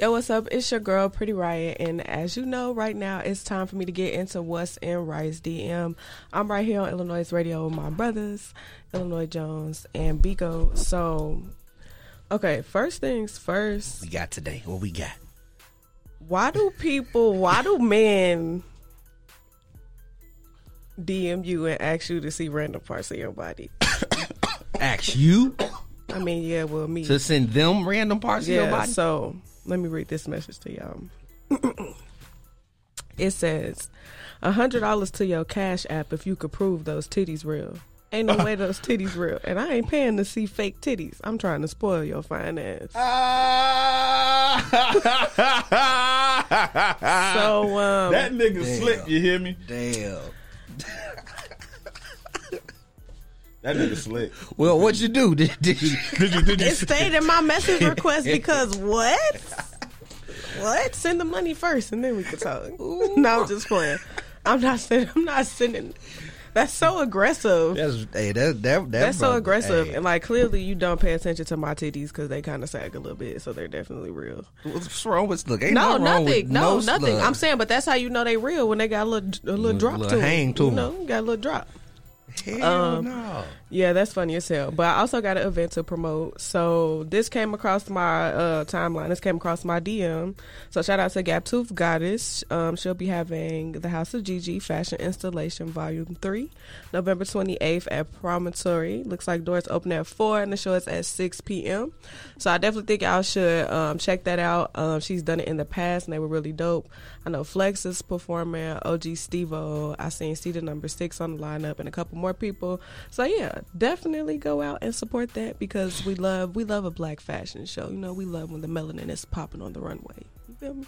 Yo, what's up? It's your girl, Pretty Riot, and as you know, right now it's time for me to get into what's in Riot's DM. I'm right here on Illanoize Radio with my brothers, Illinois Jones and Biko. So, okay, first things first. We got today. What we got? Why do people? Why do men DM you and ask you to see random parts of your body? Ask you I mean, yeah, well, me. to send them random parts of your Yeah, body. so let me read this message to y'all. it says, a hundred dollars to your cash app if you could prove those titties real. Ain't no way those titties real. And I ain't paying to see fake titties. I'm trying to spoil your fine ass. So um that nigga Damn. slick. You hear me? Damn. That nigga slick. Well, what you do? Did, did you? Did you? Did you? it stayed in my message request because what? What? Send the money first and then we can talk. No, I'm just playing. I'm not sending I'm not sending that's so aggressive. That's hey, that that, that That's so aggressive, hey, and like clearly you don't pay attention to my titties because they kind of sag a little bit, so they're definitely real. what's wrong with look? Ain't No, nothing wrong with no, nothing. I'm saying, but that's how you know they real when they got a little, a little drop little to hang to You 'em. know, got a little drop. Hell um, no. Yeah, that's funny as hell. But I also got an event to promote. So this came across my uh, timeline. This came across my DM. So shout out to Gap Tooth Goddess. Um, she'll be having the House of Gigi Fashion Installation Volume 3, November 28th at Promontory. Looks like doors open at 4 and the show is at 6 p.m. So I definitely think y'all should um, check that out. Um, she's done it in the past and they were really dope. I know Flex is performing, OG Stevo. I seen Cedar number 6 on the lineup and a couple more people. So yeah, definitely go out and support that because we love we love a black fashion show. You know, we love when the melanin is popping on the runway. You feel me?